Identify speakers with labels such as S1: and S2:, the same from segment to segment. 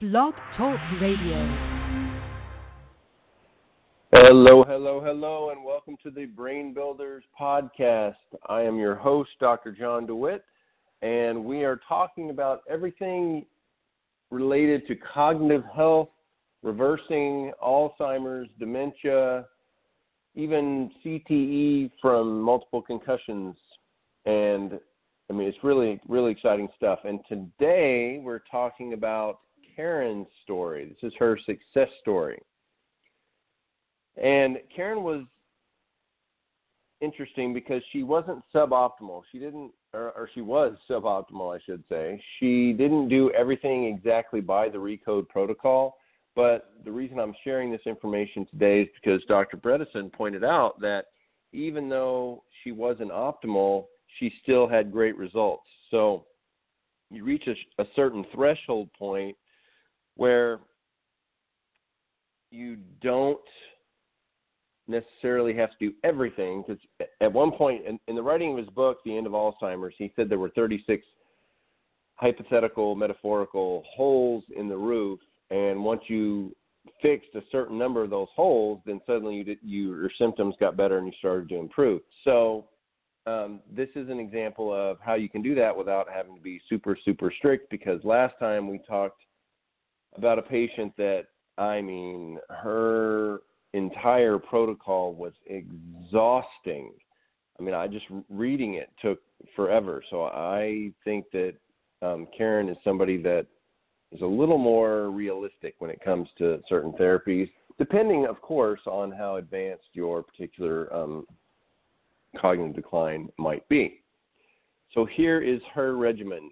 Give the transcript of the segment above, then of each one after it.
S1: Blog Talk Radio.
S2: Hello, hello, hello, and welcome to the Brain Builders podcast. I am your host, Dr. John DeWitt, and we are talking about everything related to cognitive health, reversing Alzheimer's, dementia, even CTE from multiple concussions. And I mean, it's really, really exciting stuff. And today we're talking about Karen's story. This is her success story. And Karen was interesting because she wasn't suboptimal. She didn't, or, or, she was suboptimal, I should say. She didn't do everything exactly by the Recode protocol. But the reason I'm sharing this information today is because Dr. Bredesen pointed out that even though she wasn't optimal, she still had great results. So you reach a, a certain threshold point where you don't necessarily have to do everything because at one point in, in, the writing of his book the end of alzheimer's he said there were 36 hypothetical metaphorical holes in the roof and once you fixed a certain number of those holes, then suddenly you, did, you your symptoms got better and you started to improve. So um, this is an example of how you can do that without having to be super super strict. Because last time we talked about a patient that I mean her entire protocol was exhausting. I mean, I just reading it took forever. So I think that um, Karen is somebody that is a little more realistic when it comes to certain therapies, depending, of course, on how advanced your particular um, cognitive decline might be. So here is her regimen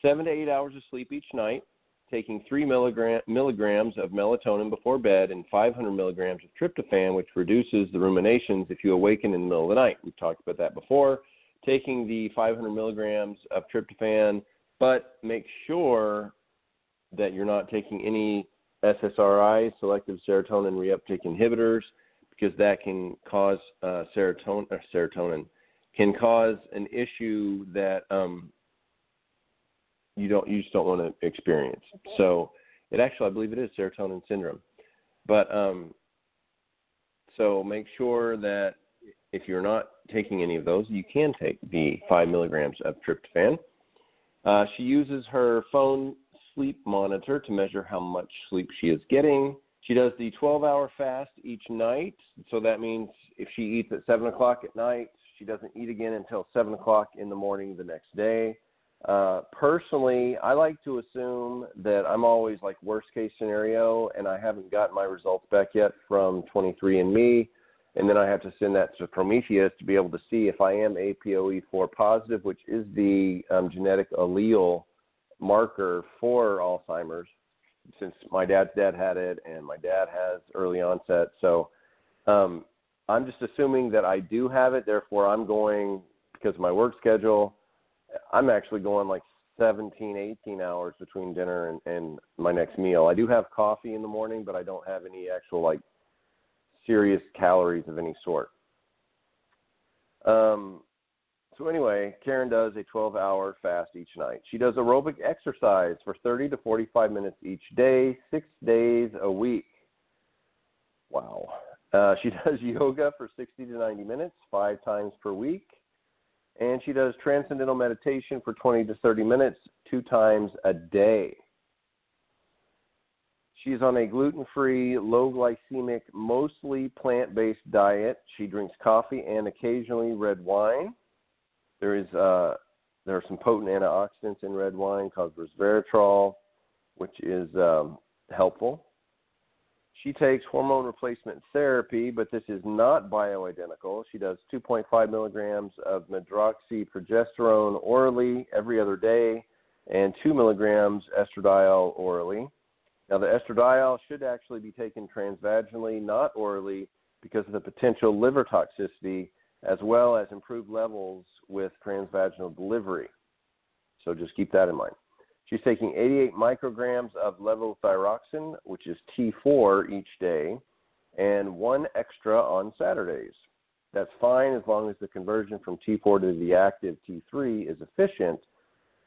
S2: seven to eight hours of sleep each night, taking three milligram, milligrams of melatonin before bed and 500 milligrams of tryptophan, which reduces the ruminations if you awaken in the middle of the night. We've talked about that before. Taking the 500 milligrams of tryptophan, but make sure that you're not taking any SSRI, selective serotonin reuptake inhibitors, because that can cause uh, serotonin, serotonin can cause an issue that um, you don't you just don't want to experience. So it actually I believe it is serotonin syndrome, but um, so make sure that if you're not taking any of those, you can take the five milligrams of tryptophan. Uh, she uses her phone sleep monitor to measure how much sleep she is getting. She does the 12 hour fast each night. So that means if she eats at 7 o'clock at night, she doesn't eat again until 7 o'clock in the morning the next day. Uh, personally, I like to assume that I'm always like worst case scenario, and I haven't gotten my results back yet from 23andMe. And then I have to send that to Prometheus to be able to see if I am APOE4 positive, which is the um, genetic allele marker for Alzheimer's since my dad's dad had it and my dad has early onset. So um, I'm just assuming that I do have it. Therefore, I'm going because of my work schedule. I'm actually going like 17, 18 hours between dinner and, and my next meal. I do have coffee in the morning, but I don't have any actual like serious calories of any sort. Um, so anyway, Karen does a 12-hour fast each night. She does aerobic exercise for 30 to 45 minutes each day, six days a week. Wow. Uh, she does yoga for 60 to 90 minutes, five times per week. And she does transcendental meditation for 20 to 30 minutes, two times a day. She's on a gluten free, low glycemic, mostly plant based diet. She drinks coffee and occasionally red wine. There is uh, there are some potent antioxidants in red wine called resveratrol, which is um, helpful. She takes hormone replacement therapy, but this is not bioidentical. She does 2.5 milligrams of medroxyprogesterone orally every other day, and 2 milligrams estradiol orally. Now, the estradiol should actually be taken transvaginally, not orally, because of the potential liver toxicity as well as improved levels with transvaginal delivery. So just keep that in mind. She's taking 88 micrograms of levothyroxine, which is T4 each day, and one extra on Saturdays. That's fine as long as the conversion from T4 to the active T3 is efficient.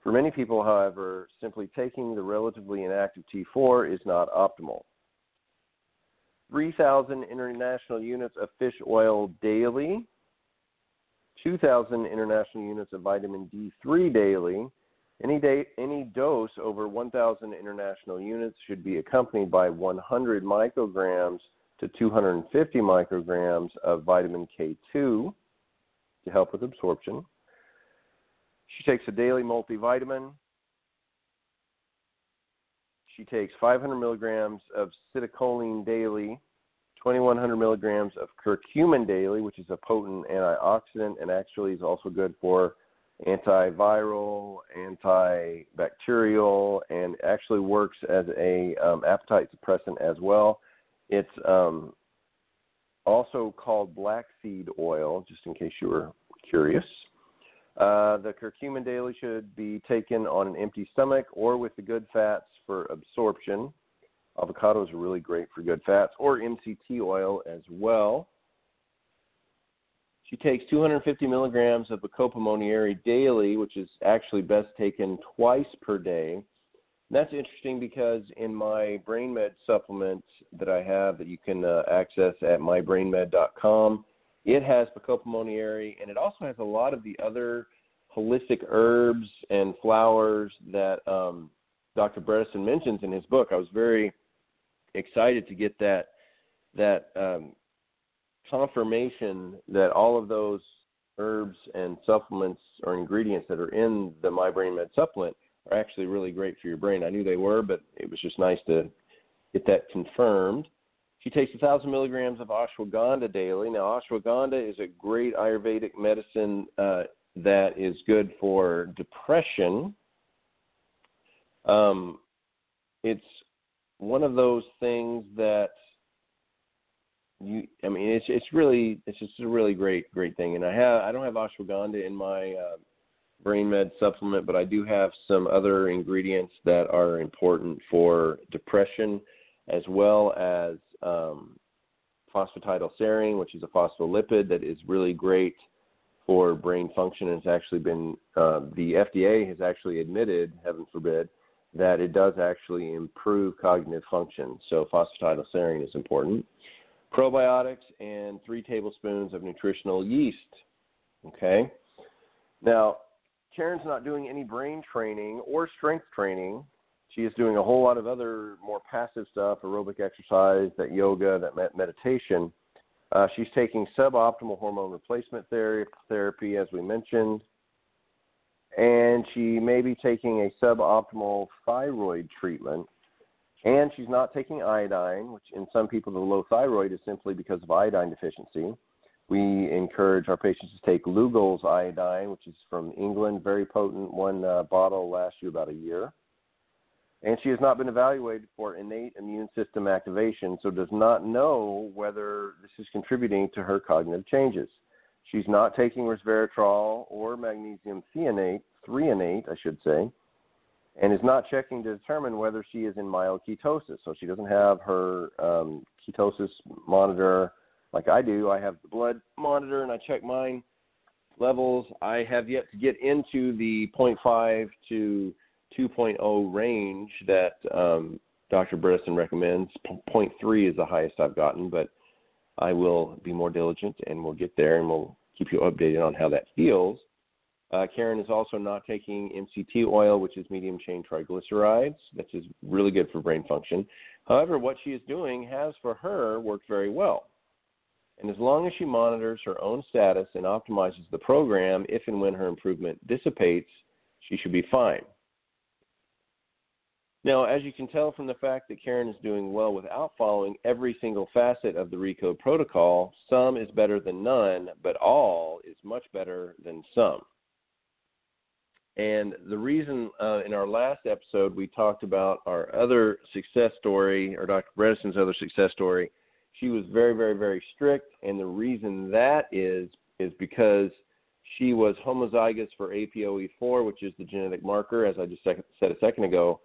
S2: For many people, however, simply taking the relatively inactive T4 is not optimal. 3,000 international units of fish oil daily, 2,000 international units of vitamin D3 daily. Any, day, any dose over 1,000 international units should be accompanied by 100 micrograms to 250 micrograms of vitamin K2 to help with absorption. She takes a daily multivitamin. She takes 500 milligrams of citicoline daily, 2100 milligrams of curcumin daily, which is a potent antioxidant and actually is also good for antiviral, antibacterial, and actually works as a um, appetite suppressant as well. It's um, also called black seed oil, just in case you were curious. Uh, the curcumin daily should be taken on an empty stomach or with the good fats for absorption. Avocados are really great for good fats, or MCT oil as well. She takes 250 milligrams of Bacopa monnieri daily, which is actually best taken twice per day. that's interesting because in my BrainMed supplement that I have that you can uh, access at mybrainmed.com, it has Bacopa monnieri, and it also has a lot of the other holistic herbs and flowers that um, Dr. Bredesen mentions in his book. I was very excited to get that that um, confirmation that all of those herbs and supplements or ingredients that are in the My Brain Med supplement are actually really great for your brain. I knew they were, but it was just nice to get that confirmed. She takes 1,000 milligrams of ashwagandha daily. Now, ashwagandha is a great Ayurvedic medicine uh, that is good for depression. Um, it's one of those things that you I mean it's it's really it's just a really great great thing. And I have I don't have ashwagandha in my uh, brain med supplement but I do have some other ingredients that are important for depression as well as um, phosphatidylserine which is a phospholipid that is really great for brain function. And it's actually been uh, the FDA has actually admitted heaven forbid that it does actually improve cognitive function. So phosphatidylserine is important probiotics, and three tablespoons of nutritional yeast. Okay? Now, Karen's not doing any brain training or strength training. She is doing a whole lot of other more passive stuff, aerobic exercise, that yoga, that meditation. Uh, she's taking suboptimal hormone replacement therapy, therapy, as we mentioned, and she may be taking a suboptimal thyroid treatment and she's not taking iodine, which in some people the low thyroid is simply because of iodine deficiency. We encourage our patients to take Lugol's iodine, which is from England, very potent. One uh, bottle lasts you about a year. And she has not been evaluated for innate immune system activation, so does not know whether this is contributing to her cognitive changes. She's not taking resveratrol or magnesium threonate, threonate, I should say, and is not checking to determine whether she is in mild ketosis. So she doesn't have her um, ketosis monitor like I do. I have the blood monitor and I check mine levels. I have yet to get into the 0.5 to 2.0 range that um, Dr. Bredesen recommends. 0.3 is the highest I've gotten, but I will be more diligent and we'll get there and we'll keep you updated on how that feels. Uh, Karen is also not taking MCT oil, which is medium chain triglycerides. That's is really good for brain function. However, what she is doing has for her worked very well. And as long as she monitors her own status and optimizes the program, if and when her improvement dissipates, she should be fine. Now, as you can tell from the fact that Karen is doing well without following every single facet of the RECODE protocol, some is better than none, but all is much better than some. And the reason uh, in our last episode we talked about our other success story, or Dr. Bredesen's other success story. She was very, very, very strict, and the reason that is is because she was homozygous for APOE4, which is the genetic marker, as I just said a second ago,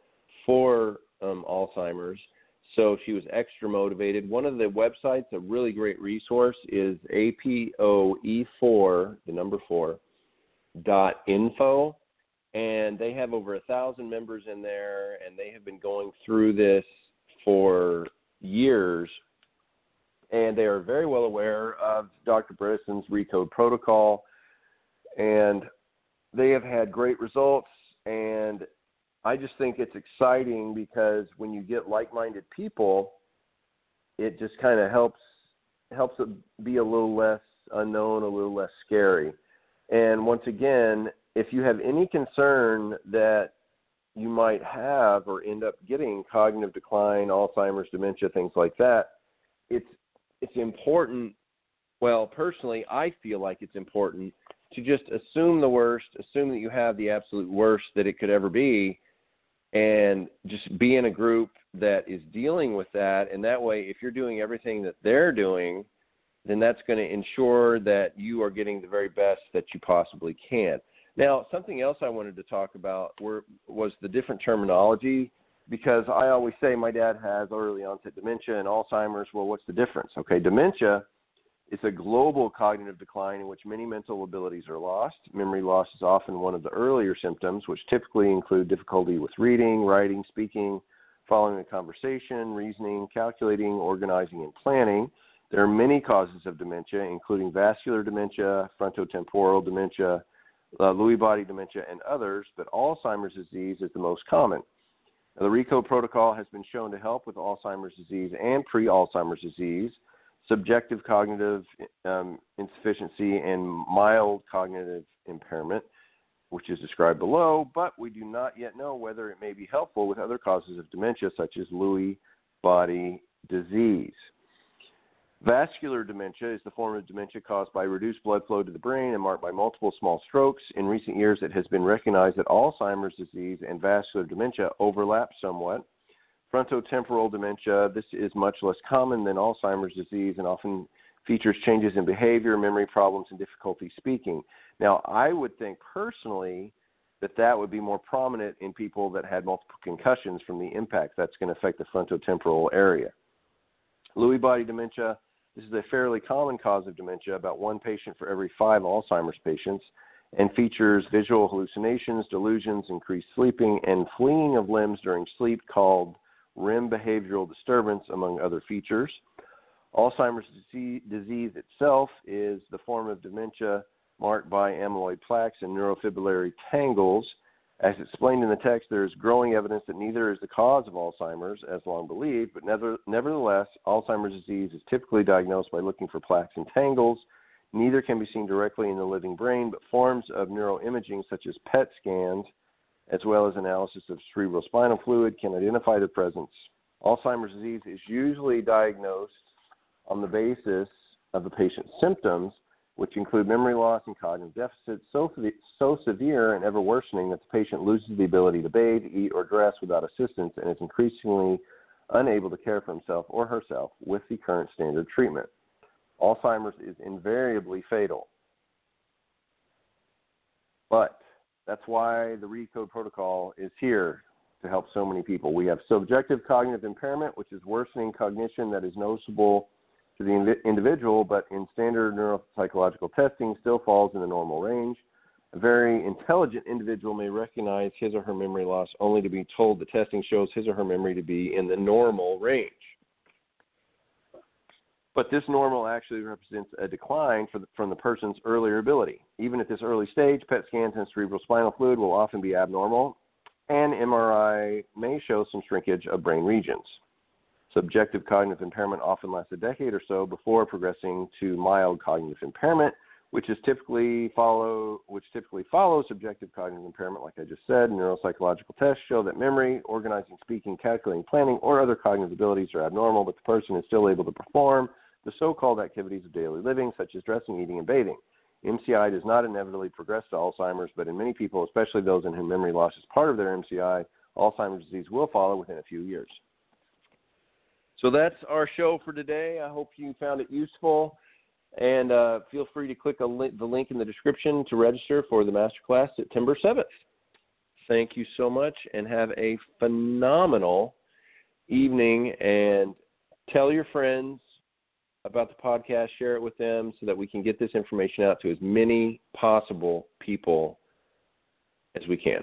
S2: for um, Alzheimer's. So she was extra motivated. One of the websites, a really great resource, is APOE4, the number four, dot info, and they have over a thousand members in there, and they have been going through this for years, and they are very well aware of Dr. Bredesen's Recode protocol, and they have had great results. And I just think it's exciting because when you get like-minded people, it just kind of helps helps it be a little less unknown, a little less scary. And once again, if you have any concern that you might have or end up getting cognitive decline, Alzheimer's, dementia, things like that, it's it's important. Well, personally, I feel like it's important to just assume the worst, assume that you have the absolute worst that it could ever be, and just be in a group that is dealing with that. And that way, if you're doing everything that they're doing, then that's going to ensure that you are getting the very best that you possibly can. Now, something else I wanted to talk about were, was the different terminology because I always say my dad has early onset dementia and Alzheimer's. Well, what's the difference? Okay, dementia is a global cognitive decline in which many mental abilities are lost. Memory loss is often one of the earlier symptoms, which typically include difficulty with reading, writing, speaking, following a conversation, reasoning, calculating, organizing, and planning. There are many causes of dementia, including vascular dementia, frontotemporal dementia, uh, Lewy body dementia, and others, but Alzheimer's disease is the most common. Now, the RECODE protocol has been shown to help with Alzheimer's disease and pre Alzheimer's disease, subjective cognitive um, insufficiency, and mild cognitive impairment, which is described below, but we do not yet know whether it may be helpful with other causes of dementia, such as Lewy body disease. Vascular dementia is the form of dementia caused by reduced blood flow to the brain and marked by multiple small strokes. In recent years, it has been recognized that Alzheimer's disease and vascular dementia overlap somewhat. Frontotemporal dementia, this is much less common than Alzheimer's disease and often features changes in behavior, memory problems, and difficulty speaking. Now, I would think personally that that would be more prominent in people that had multiple concussions from the impact. That's going to affect the frontotemporal area. Lewy body dementia, this is a fairly common cause of dementia, about one patient for every five Alzheimer's patients, and features visual hallucinations, delusions, increased sleeping, and fleeing of limbs during sleep called REM behavioral disturbance, among other features. Alzheimer's disease itself is the form of dementia marked by amyloid plaques and neurofibrillary tangles as explained in the text, there is growing evidence that neither is the cause of Alzheimer's, as long believed, but never, nevertheless, Alzheimer's disease is typically diagnosed by looking for plaques and tangles. Neither can be seen directly in the living brain, but forms of neuroimaging, such as PET scans, as well as analysis of cerebrospinal fluid, can identify the presence. Alzheimer's disease is usually diagnosed on the basis of the patient's symptoms which include memory loss and cognitive deficits so, so severe and ever worsening that the patient loses the ability to bathe, eat, or dress without assistance and is increasingly unable to care for himself or herself with the current standard treatment. Alzheimer's is invariably fatal. But that's why the RECODE protocol is here to help so many people. We have subjective cognitive impairment, which is worsening cognition that is noticeable to the individual, but in standard neuropsychological testing still falls in the normal range. A very intelligent individual may recognize his or her memory loss only to be told the testing shows his or her memory to be in the normal range. But this normal actually represents a decline the, from the person's earlier ability. Even at this early stage, PET scans and cerebral spinal fluid will often be abnormal, and MRI may show some shrinkage of brain regions. Subjective cognitive impairment often lasts a decade or so before progressing to mild cognitive impairment, which is typically follow which typically follows subjective cognitive impairment, like I just said. Neuropsychological tests show that memory, organizing, speaking, calculating, planning, or other cognitive abilities are abnormal, but the person is still able to perform the so-called activities of daily living, such as dressing, eating, and bathing. MCI does not inevitably progress to Alzheimer's, but in many people, especially those in whom memory loss is part of their MCI, Alzheimer's disease will follow within a few years. So that's our show for today. I hope you found it useful. And uh, feel free to click li- the link in the description to register for the masterclass September 7th. Thank you so much and have a phenomenal evening. And tell your friends about the podcast, share it with them so that we can get this information out to as many possible people as we can.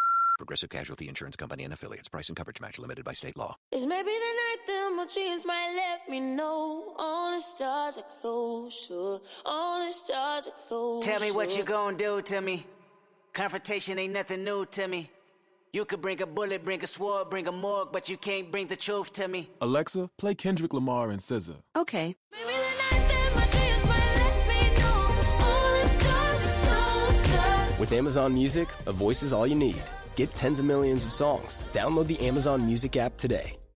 S3: Progressive Casualty Insurance Company and affiliates. Price and coverage match limited by state law.
S4: It's maybe the night that my dreams might let me know all the stars are closer, all the stars are closer.
S5: Tell me what you gonna do to me. Confrontation ain't nothing new to me. You could bring a bullet, bring a sword, bring a morgue, but you can't bring the truth to me.
S6: Alexa, play Kendrick Lamar and SZA.
S7: Okay.
S4: Maybe the night that my dreams might let me know all the stars are closer.
S8: With Amazon Music, a voice is all you need. Get tens of millions of songs. Download the Amazon Music app today.